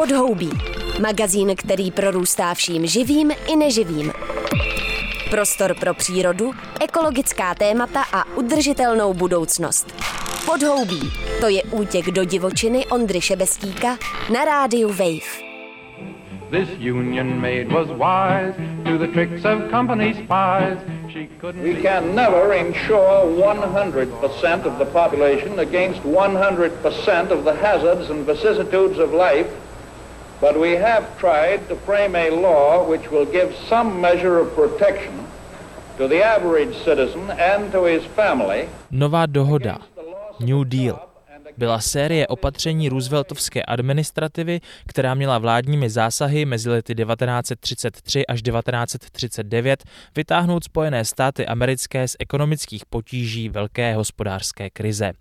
Podhoubí. Magazín, který prorůstá vším živým i neživým. Prostor pro přírodu, ekologická témata a udržitelnou budoucnost. Podhoubí. To je útěk do divočiny Ondry Šebestíka na rádiu Wave. This union maid was wise to the tricks of company spies. We can never insure 100% of the population against 100% of the hazards and vicissitudes of life, but we have tried to frame a law which will give some measure of protection to the average citizen and to his family. Nová dohoda. New Deal byla série opatření Rooseveltovské administrativy, která měla vládními zásahy mezi lety 1933 až 1939 vytáhnout Spojené státy americké z ekonomických potíží velké hospodářské krize.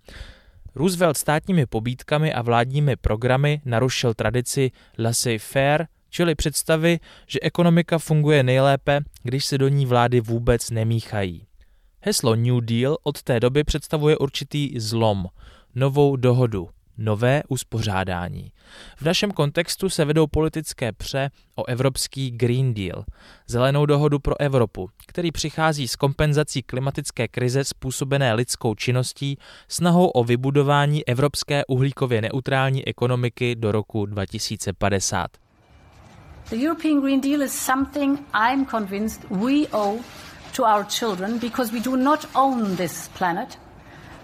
Roosevelt státními pobídkami a vládními programy narušil tradici laissez-faire, čili představy, že ekonomika funguje nejlépe, když se do ní vlády vůbec nemíchají. Heslo New Deal od té doby představuje určitý zlom – novou dohodu, nové uspořádání. V našem kontextu se vedou politické pře o evropský Green Deal, zelenou dohodu pro Evropu, který přichází s kompenzací klimatické krize způsobené lidskou činností, snahou o vybudování evropské uhlíkově neutrální ekonomiky do roku 2050. The European Green Deal is something I'm convinced we owe to our children because we do not own this planet.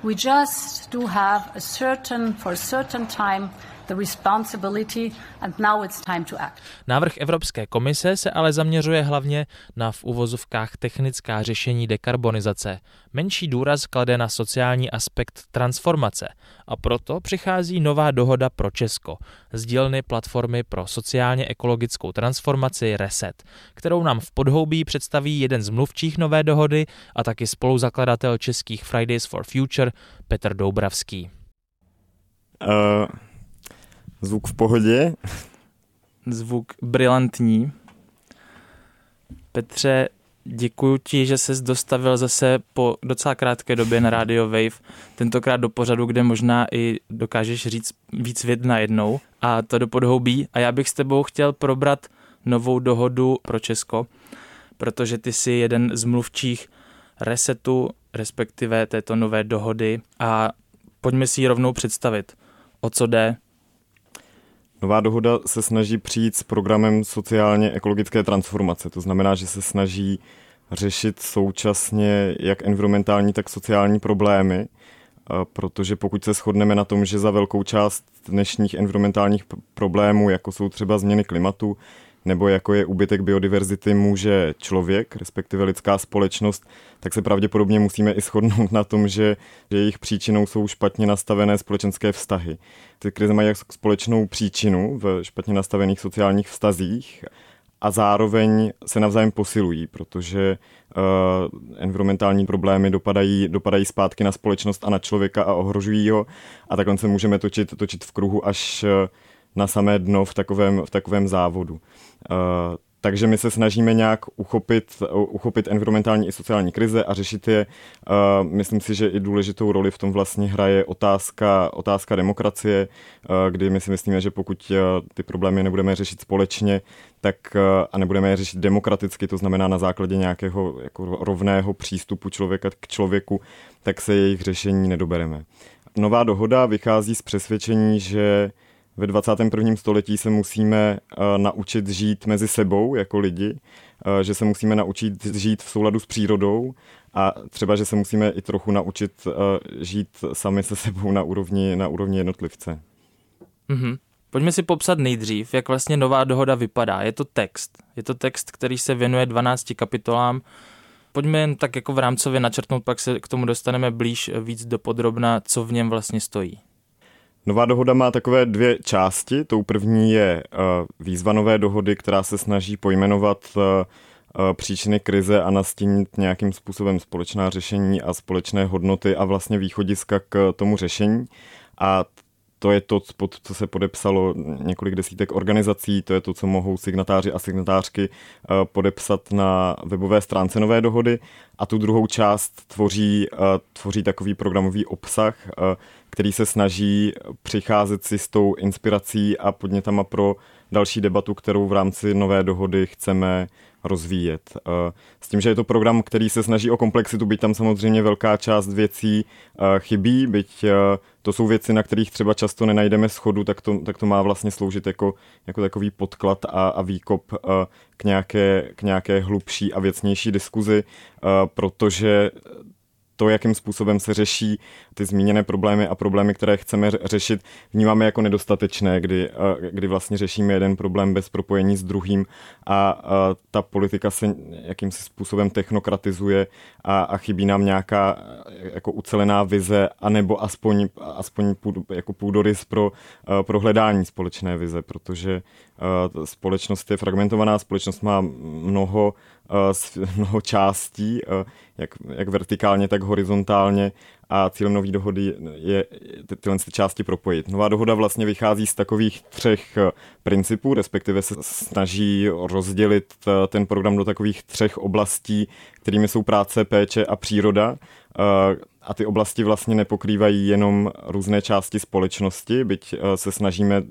We just do have a certain, for a certain time, the responsibility and now it's time to act. Návrh Evropské komise se ale zaměřuje hlavně na v uvozovkách technická řešení dekarbonizace. Menší důraz klade na sociální aspekt transformace a proto přichází nová dohoda pro Česko z dílny platformy pro sociálně ekologickou transformaci Reset, kterou nám v podhoubí představí jeden z mluvčích nové dohody a taky spoluzakladatel českých Fridays for Future Petr Doubravský. Uh, Zvuk v pohodě. Zvuk brilantní. Petře, děkuji ti, že ses dostavil zase po docela krátké době na Radio Wave, tentokrát do pořadu, kde možná i dokážeš říct víc věd na jednou a to do podhoubí. A já bych s tebou chtěl probrat novou dohodu pro Česko, protože ty jsi jeden z mluvčích resetu, respektive této nové dohody a pojďme si ji rovnou představit. O co jde, Nová dohoda se snaží přijít s programem sociálně ekologické transformace. To znamená, že se snaží řešit současně jak environmentální, tak sociální problémy, protože pokud se shodneme na tom, že za velkou část dnešních environmentálních problémů, jako jsou třeba změny klimatu, nebo jako je úbytek biodiverzity, může člověk, respektive lidská společnost, tak se pravděpodobně musíme i shodnout na tom, že, že jejich příčinou jsou špatně nastavené společenské vztahy. Ty krize mají jak společnou příčinu v špatně nastavených sociálních vztazích a zároveň se navzájem posilují, protože uh, environmentální problémy dopadají, dopadají zpátky na společnost a na člověka a ohrožují ho a takhle se můžeme točit, točit v kruhu až uh, na samé dno v takovém, v takovém závodu. Uh, takže my se snažíme nějak uchopit, uchopit environmentální i sociální krize a řešit je. Uh, myslím si, že i důležitou roli v tom vlastně hraje otázka, otázka demokracie, uh, kdy my si myslíme, že pokud ty problémy nebudeme řešit společně, tak a nebudeme je řešit demokraticky, to znamená na základě nějakého jako rovného přístupu člověka k člověku, tak se jejich řešení nedobereme. Nová dohoda vychází z přesvědčení, že ve 21. století se musíme uh, naučit žít mezi sebou jako lidi, uh, že se musíme naučit žít v souladu s přírodou a třeba, že se musíme i trochu naučit uh, žít sami se sebou na úrovni, na úrovni jednotlivce. Mm-hmm. Pojďme si popsat nejdřív, jak vlastně nová dohoda vypadá. Je to text. Je to text, který se věnuje 12 kapitolám. Pojďme jen tak jako v rámcově načrtnout, pak se k tomu dostaneme blíž víc do podrobna, co v něm vlastně stojí. Nová dohoda má takové dvě části. Tou první je uh, výzva nové dohody, která se snaží pojmenovat uh, příčiny krize a nastínit nějakým způsobem společná řešení a společné hodnoty a vlastně východiska k tomu řešení. A to je to, pod co se podepsalo několik desítek organizací, to je to, co mohou signatáři a signatářky podepsat na webové stránce nové dohody. A tu druhou část tvoří, tvoří takový programový obsah, který se snaží přicházet si s tou inspirací a podnětama pro další debatu, kterou v rámci nové dohody chceme rozvíjet. Eh, s tím, že je to program, který se snaží o komplexitu, byť tam samozřejmě velká část věcí eh, chybí, byť eh, to jsou věci, na kterých třeba často nenajdeme schodu, tak to, tak to má vlastně sloužit jako, jako takový podklad a, a výkop k nějaké, k nějaké hlubší a věcnější diskuzi, protože to, jakým způsobem se řeší ty zmíněné problémy a problémy, které chceme řešit, vnímáme jako nedostatečné, kdy, kdy vlastně řešíme jeden problém bez propojení s druhým a, ta politika se jakýmsi způsobem technokratizuje a, a chybí nám nějaká jako ucelená vize, anebo aspoň, aspoň půd, jako půdorys pro, pro hledání společné vize, protože společnost je fragmentovaná, společnost má mnoho mnoho částí, jak, jak vertikálně, tak horizontálně a cílem nové dohody je ty, tyhle části propojit. Nová dohoda vlastně vychází z takových třech principů, respektive se snaží rozdělit ten program do takových třech oblastí, kterými jsou práce, péče a příroda a ty oblasti vlastně nepokrývají jenom různé části společnosti, byť eh, se snažíme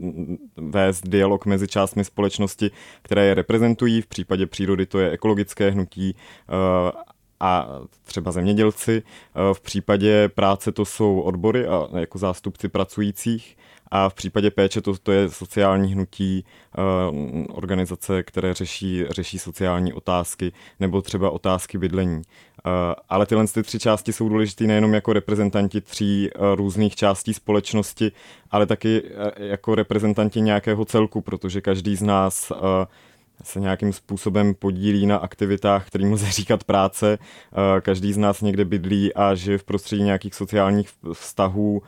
vést dialog mezi částmi společnosti, které je reprezentují. V případě přírody to je ekologické hnutí eh, a třeba zemědělci. Eh, v případě práce to jsou odbory a jako zástupci pracujících a v případě péče to, to je sociální hnutí, organizace, které řeší, řeší sociální otázky nebo třeba otázky bydlení. Eh, ale tyhle ty tři části jsou důležité nejenom jako reprezentanti tří různých částí společnosti, ale taky jako reprezentanti nějakého celku, protože každý z nás se nějakým způsobem podílí na aktivitách, kterým lze říkat práce. Každý z nás někde bydlí a žije v prostředí nějakých sociálních vztahů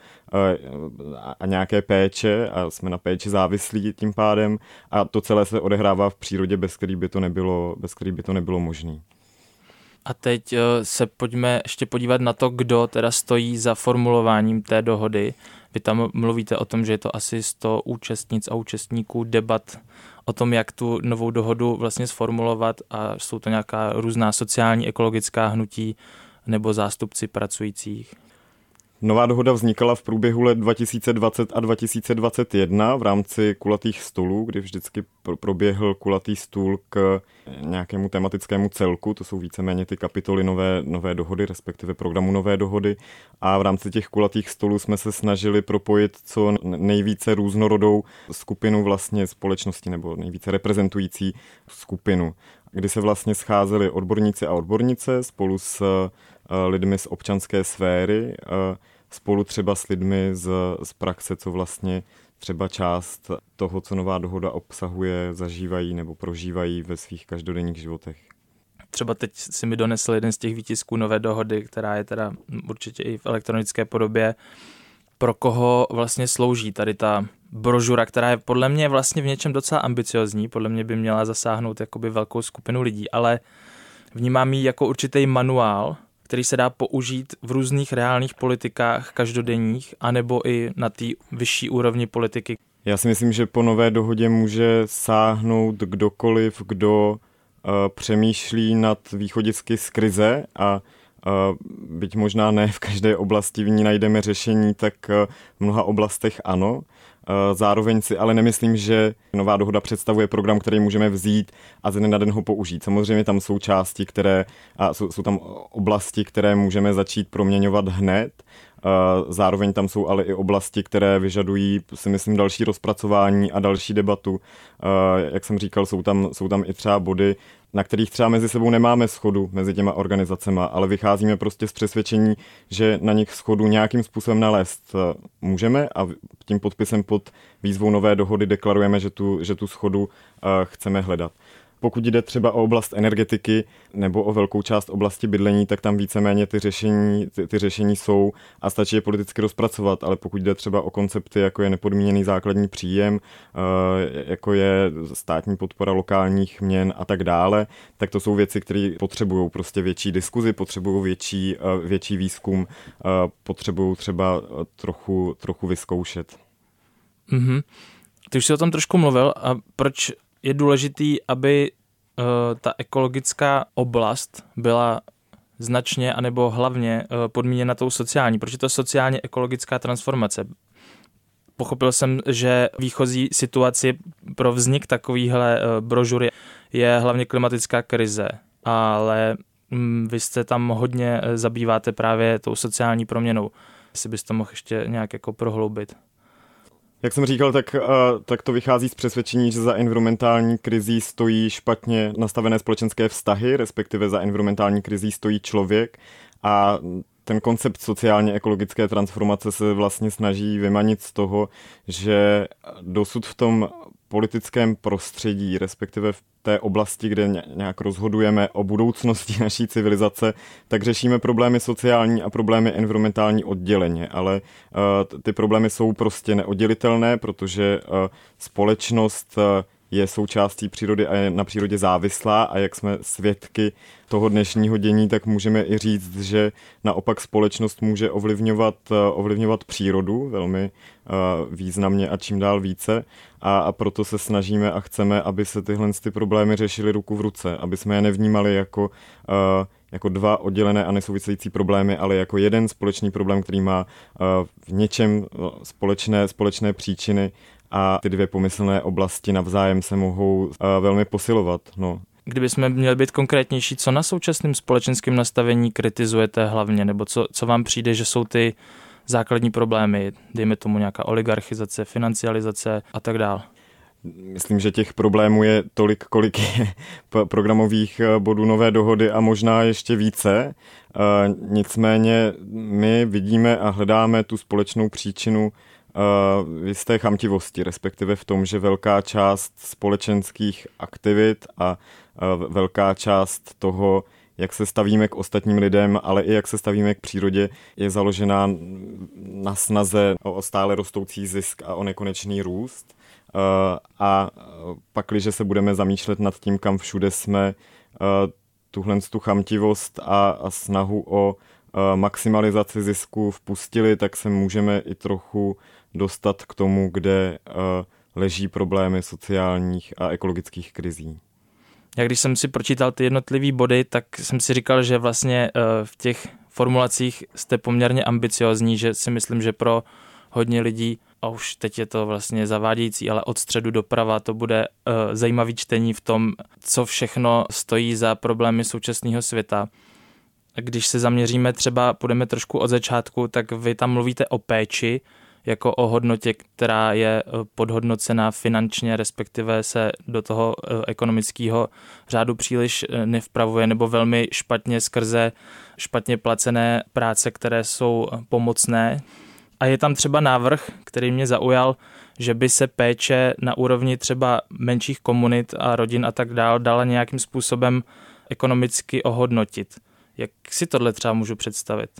a nějaké péče a jsme na péči závislí tím pádem a to celé se odehrává v přírodě, bez který by to nebylo, bez který by to nebylo možné. A teď eh, se pojďme ještě podívat na to, kdo teda stojí za formulováním té dohody. Vy tam mluvíte o tom, že je to asi 100 účastnic a účastníků debat o tom, jak tu novou dohodu vlastně sformulovat a jsou to nějaká různá sociální, ekologická hnutí nebo zástupci pracujících. Nová dohoda vznikala v průběhu let 2020 a 2021 v rámci kulatých stolů, kdy vždycky proběhl kulatý stůl k nějakému tematickému celku, to jsou víceméně ty kapitoly nové, nové dohody, respektive programu nové dohody. A v rámci těch kulatých stolů jsme se snažili propojit co nejvíce různorodou skupinu vlastně společnosti nebo nejvíce reprezentující skupinu, kdy se vlastně scházeli odborníci a odbornice spolu s lidmi z občanské sféry, eh, spolu třeba s lidmi z, z praxe, co vlastně třeba část toho, co nová dohoda obsahuje, zažívají nebo prožívají ve svých každodenních životech. Třeba teď si mi donesl jeden z těch výtisků nové dohody, která je teda určitě i v elektronické podobě. Pro koho vlastně slouží tady ta brožura, která je podle mě vlastně v něčem docela ambiciozní, podle mě by měla zasáhnout jakoby velkou skupinu lidí, ale vnímám ji jako určitý manuál, který se dá použít v různých reálných politikách každodenních, anebo i na té vyšší úrovni politiky. Já si myslím, že po nové dohodě může sáhnout kdokoliv, kdo uh, přemýšlí nad východisky z krize a uh, byť možná ne v každé oblasti v ní najdeme řešení, tak uh, v mnoha oblastech ano. Eh, zároveň si ale nemyslím, že nová dohoda představuje program, který můžeme vzít a ze na den ho použít. Samozřejmě tam jsou části, které, a jsou, jsou tam oblasti, které můžeme začít proměňovat hned, Zároveň tam jsou ale i oblasti, které vyžadují, si myslím, další rozpracování a další debatu. Jak jsem říkal, jsou tam, jsou tam i třeba body, na kterých třeba mezi sebou nemáme schodu mezi těma organizacema, ale vycházíme prostě z přesvědčení, že na nich schodu nějakým způsobem nalézt eh, můžeme a tím podpisem pod výzvou nové dohody deklarujeme, že tu, že tu schodu eh, chceme hledat. Pokud jde třeba o oblast energetiky nebo o velkou část oblasti bydlení, tak tam víceméně ty řešení, ty, ty řešení jsou a stačí je politicky rozpracovat, ale pokud jde třeba o koncepty, jako je nepodmíněný základní příjem, eh, jako je státní podpora lokálních měn a tak dále, tak to jsou věci, které potřebují prostě větší diskuzi, potřebují větší, eh, větší výzkum, eh, potřebují třeba trochu, trochu vyzkoušet. Mm-hmm. Ty už jsi o tom trošku mluvil. A proč je důležitý, aby uh, ta ekologická oblast byla značně anebo hlavně uh, podmíněna tou sociální? Proč je to sociálně ekologická transformace? Pochopil jsem, že výchozí situaci pro vznik takovýchhle uh, brožury je hlavně klimatická krize, ale um, vy jste tam hodně zabýváte právě tou sociální proměnou. Jestli bys to mohl ještě nějak jako prohloubit. Jak jsem říkal, tak, uh, tak to vychází z přesvědčení, že za environmentální krizí stojí špatně nastavené společenské vztahy, respektive za environmentální krizí stojí člověk. A ten koncept sociálně ekologické transformace se vlastně snaží vymanit z toho, že dosud v tom politickém prostředí, respektive v té oblasti, kde nějak rozhodujeme o budoucnosti naší civilizace, tak řešíme problémy sociální a problémy environmentální odděleně, ale uh, ty problémy jsou prostě neoddělitelné, protože uh, společnost uh, je součástí přírody a je na přírodě závislá. A jak jsme svědky toho dnešního dění, tak můžeme i říct, že naopak společnost může ovlivňovat, ovlivňovat přírodu velmi významně a čím dál více. A, a proto se snažíme a chceme, aby se tyhle ty problémy řešily ruku v ruce, aby jsme je nevnímali jako, uh, jako dva oddělené a nesouvisející problémy, ale jako jeden společný problém, který má v něčem společné, společné příčiny a ty dvě pomyslné oblasti navzájem se mohou uh, velmi posilovat. No. Kdybychom měli být konkrétnější, co na současném společenském nastavení kritizujete hlavně, nebo co, co vám přijde, že jsou ty základní problémy, dejme tomu nějaká oligarchizace, financializace a tak dále? Myslím, že těch problémů je tolik, kolik je programových eh, bodů nové dohody a možná ještě více. Eh, nicméně my vidíme a hledáme tu společnou příčinu eh, v jisté chamtivosti, respektive v tom, že velká část společenských aktivit a velká část toho, jak se stavíme k ostatním lidem, ale i jak se stavíme k přírodě, je založená na snaze o stále rostoucí zisk a o nekonečný růst. Eh, a pak, když se budeme zamýšlet nad tím, kam všude jsme eh, tuhle tu chamtivost a, a snahu o eh, maximalizaci zisku vpustili, tak se můžeme i trochu dostat k tomu, kde leží problémy sociálních a ekologických krizí. Já když jsem si pročítal ty jednotlivé body, tak jsem si říkal, že vlastně eh, v těch formulacích jste poměrně ambiciozní, že si myslím, že pro hodně lidí, a už teď je to vlastně zavádějící, ale od středu doprava to bude uh, zajímavý čtení v tom, co všechno stojí za problémy současného světa. Když se zaměříme třeba, půjdeme trošku od začátku, tak vy tam mluvíte o péči, jako o hodnotě, která je eh, podhodnocená finančně, respektive se do toho eh, ekonomického řádu příliš eh, nevpravuje nebo velmi špatně skrze špatně placené práce, které jsou pomocné. A je tam třeba návrh, který mě zaujal, že by se péče na úrovni třeba menších komunit a rodin a tak dál dala nějakým způsobem ekonomicky ohodnotit. Jak si tohle třeba můžu představit?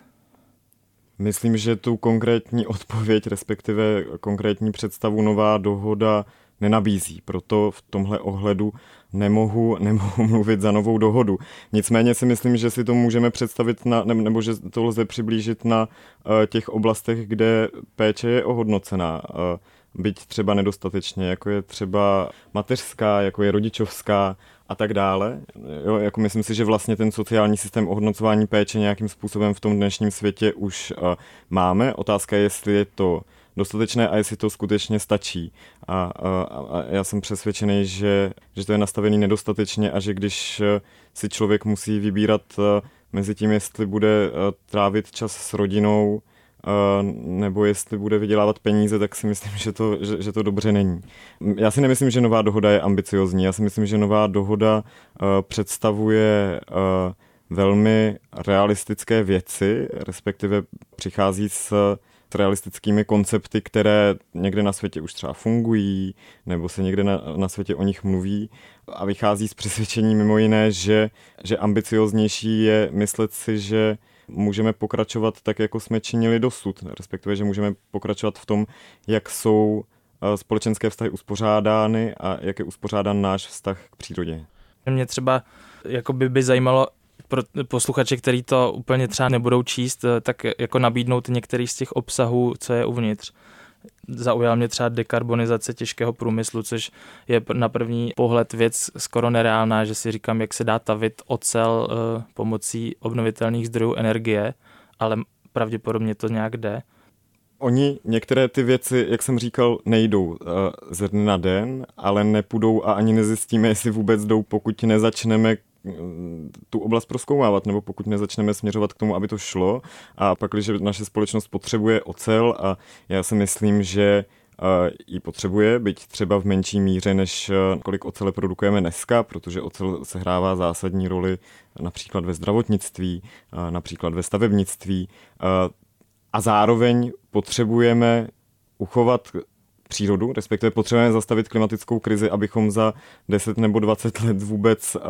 Myslím, že tu konkrétní odpověď, respektive konkrétní představu nová dohoda nenabízí. Proto v tomhle ohledu nemohu, nemohu mluvit za novou dohodu. Nicméně si myslím, že si to můžeme představit na, nebo že to lze přiblížit na uh, těch oblastech, kde péče je ohodnocená. Uh, byť třeba nedostatečně, jako je třeba mateřská, jako je rodičovská, a tak dále. Jo, jako myslím si, že vlastně ten sociální systém ohodnocování péče nějakým způsobem v tom dnešním světě už uh, máme. Otázka je, jestli je to dostatečné a jestli to skutečně stačí. A, a, a já jsem přesvědčený, že, že to je nastavený nedostatečně a že když uh, si člověk musí vybírat uh, mezi tím, jestli bude trávit čas s rodinou, nebo jestli bude vydělávat peníze, tak si myslím, že to, že, že to dobře není. Já si nemyslím, že nová dohoda je ambiciozní. Já si myslím, že nová dohoda uh, představuje uh, velmi realistické věci, respektive přichází s realistickými koncepty, které někde na světě už třeba fungují, nebo se někde na, na světě o nich mluví a vychází z přesvědčení mimo jiné, že, že ambicioznější je myslet si, že můžeme pokračovat tak, jako jsme činili dosud, respektive, že můžeme pokračovat v tom, jak jsou eh, společenské vztahy uspořádány a jak je uspořádán náš vztah k přírodě. Mě třeba jako by, by zajímalo pro posluchače, který to úplně třeba nebudou číst, eh, tak jako nabídnout některý z těch obsahů, co je uvnitř. Zaujala mě třeba dekarbonizace těžkého průmyslu, což je na první pohled věc skoro nereálná, že si říkám, jak se dá tavit ocel uh, pomocí obnovitelných zdrojů energie, ale pravděpodobně to nějak jde. Oni některé ty věci, jak jsem říkal, nejdou uh, ze dne na den, ale nepůjdou a ani nezjistíme, jestli vůbec jdou, pokud nezačneme tu oblast proskoumávat, nebo pokud nezačneme směřovat k tomu, aby to šlo. A pak, když naše společnost potřebuje ocel a já si myslím, že ji potřebuje, byť třeba v menší míře, než kolik ocele produkujeme dneska, protože ocel sehrává zásadní roli například ve zdravotnictví, například ve stavebnictví. A zároveň potřebujeme uchovat přírodu, respektive potřebujeme zastavit klimatickou krizi, abychom za 10 nebo 20 let vůbec, uh,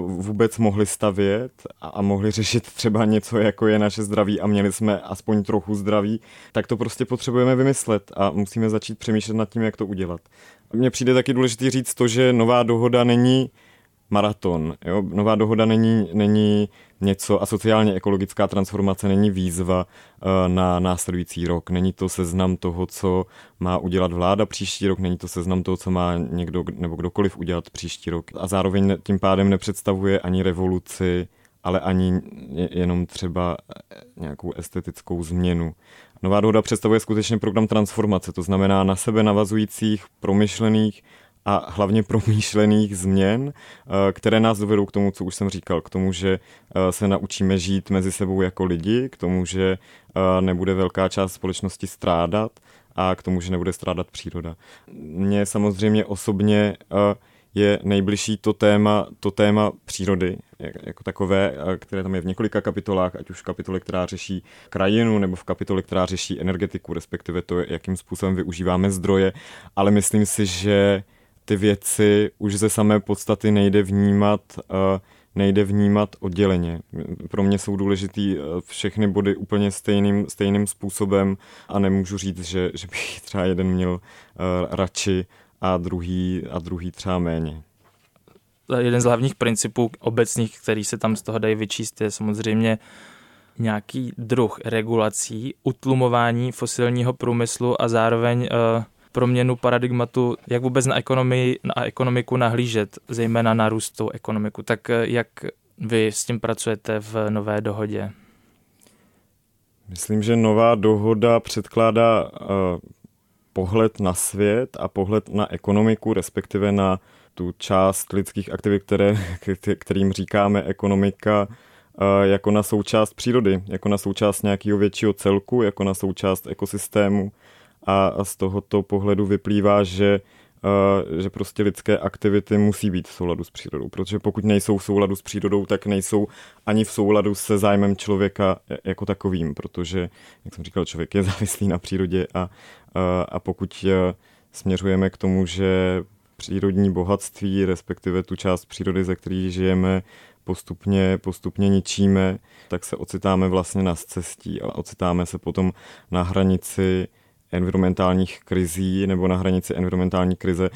uh, vůbec mohli stavět a, a mohli řešit třeba něco, jako je naše zdraví a měli jsme aspoň trochu zdraví, tak to prostě potřebujeme vymyslet a musíme začít přemýšlet nad tím, jak to udělat. Mně přijde taky důležité říct to, že nová dohoda není maraton. Jo? Nová dohoda není, není něco a sociálně ekologická transformace není výzva eh, na následující rok. Není to seznam toho, co má udělat vláda příští rok, není to seznam toho, co má někdo nebo kdokoliv udělat příští rok. A zároveň tím pádem nepředstavuje ani revoluci, ale ani jenom třeba eh, nějakou estetickou změnu. Nová dohoda představuje skutečně program transformace, to znamená na sebe navazujících, promyšlených a hlavně promýšlených změn, eh, které nás dovedou k tomu, co už jsem říkal, k tomu, že eh, se naučíme žít mezi sebou jako lidi, k tomu, že eh, nebude velká část společnosti strádat a k tomu, že nebude strádat příroda. Mně samozřejmě osobně je nejbližší to téma, to téma přírody jako takové, které tam je v několika kapitolách, ať už v kapitole, která řeší krajinu, nebo v kapitole, která řeší energetiku, respektive to, jakým způsobem využíváme zdroje, ale myslím si, že ty věci už ze samé podstaty nejde vnímat uh, nejde vnímat odděleně. Pro mě jsou důležitý eh, všechny body úplně stejným, stejným způsobem a nemůžu říct, že, že bych třeba jeden měl uh, radši a druhý, a druhý třeba méně. Jeden z hlavních principů obecných, který se tam z toho dají vyčíst, je samozřejmě nějaký druh regulací, utlumování fosilního průmyslu a zároveň uh, proměnu paradigmatu, jak vůbec na, ekonomii, na ekonomiku nahlížet, zejména na růstou ekonomiku. Tak eh, jak vy s tím pracujete v nové dohodě? Myslím, že nová dohoda předkládá uh, pohled na svět a pohled na ekonomiku, respektive na tu část lidských aktivit, které, kterým říkáme ekonomika, uh, jako na součást přírody, jako na součást nějakého většího celku, jako na součást ekosystému a, z tohoto pohledu vyplývá, že že prostě lidské aktivity musí být v souladu s přírodou, protože pokud nejsou v souladu s přírodou, tak nejsou ani v souladu se zájmem člověka jako takovým, protože, jak jsem říkal, člověk je závislý na přírodě a, a pokud uh, směřujeme k tomu, že přírodní bohatství, respektive tu část přírody, ze který žijeme, postupně, postupně ničíme, tak se ocitáme vlastně na cestí a ocitáme se potom na hranici environmentálních krizí nebo na hranici environmentální krize.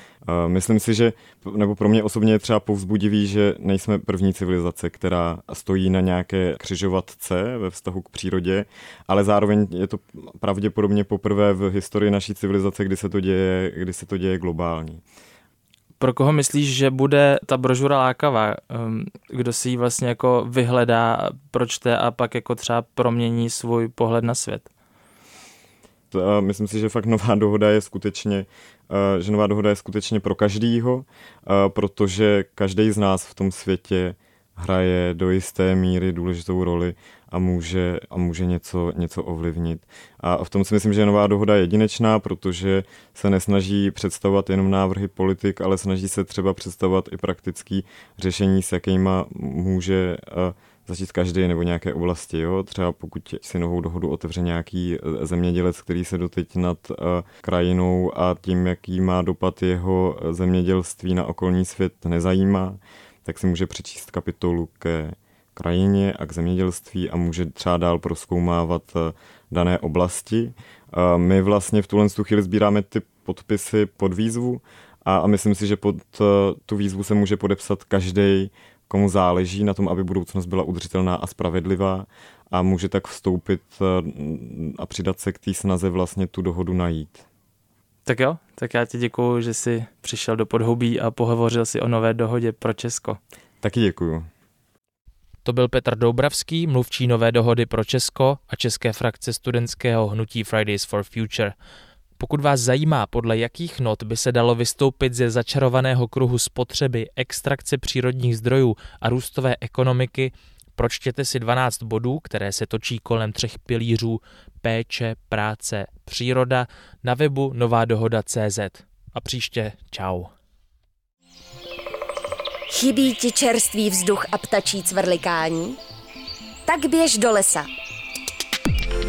Myslím si, že, nebo pro mě osobně je třeba povzbudivý, že nejsme první civilizace, která stojí na nějaké křižovatce ve vztahu k přírodě, ale zároveň je to pravděpodobně poprvé v historii naší civilizace, kdy se to děje, kdy se to děje globálně. Pro koho myslíš, že bude ta brožura lákavá? Ehm, kdo si ji vlastně jako vyhledá, pročte a pak jako třeba promění svůj pohled na svět? Myslím si, že fakt nová dohoda je skutečně, že nová dohoda je skutečně pro každýho, protože každý z nás v tom světě hraje do jisté míry důležitou roli a může, a může něco, něco ovlivnit. A v tom si myslím, že nová dohoda je jedinečná, protože se nesnaží představovat jenom návrhy politik, ale snaží se třeba představovat i praktický řešení, s jakýma může začít každý nebo nějaké oblasti. Jo? Třeba pokud si novou dohodu otevře nějaký e, zemědělec, který se doteď nad uh, krajinou a tím, jaký má dopad jeho zemědělství na okolní svět nezajímá, tak si může přečíst kapitolu ke krajině a k zemědělství a může třeba dál proskoumávat dané oblasti. My vlastně v tuhle chvíli sbíráme ty podpisy pod výzvu a, a myslím si, že pod tu výzvu se může podepsat každý komu záleží na tom, aby budoucnost byla udržitelná a spravedlivá a může tak vstoupit eh, a přidat se k té snaze vlastně tu dohodu najít. Tak jo, tak já ti děkuju, že jsi přišel do Podhoubí a pohovořil si o nové dohodě pro Česko. Taky děkuju. To byl Petr Doubravský, mluvčí nové dohody pro Česko a české frakce studentského hnutí Fridays for Future. Pokud vás zajímá, podle jakých not by se dalo vystoupit ze začarovaného kruhu spotřeby, extrakce přírodních zdrojů a růstové ekonomiky, pročtěte si 12 bodů, které se točí kolem třech pilířů péče, práce, příroda na webu novádohoda.cz. A příště čau. Chybí ti čerstvý vzduch a ptačí cvrlikání? Tak běž do lesa.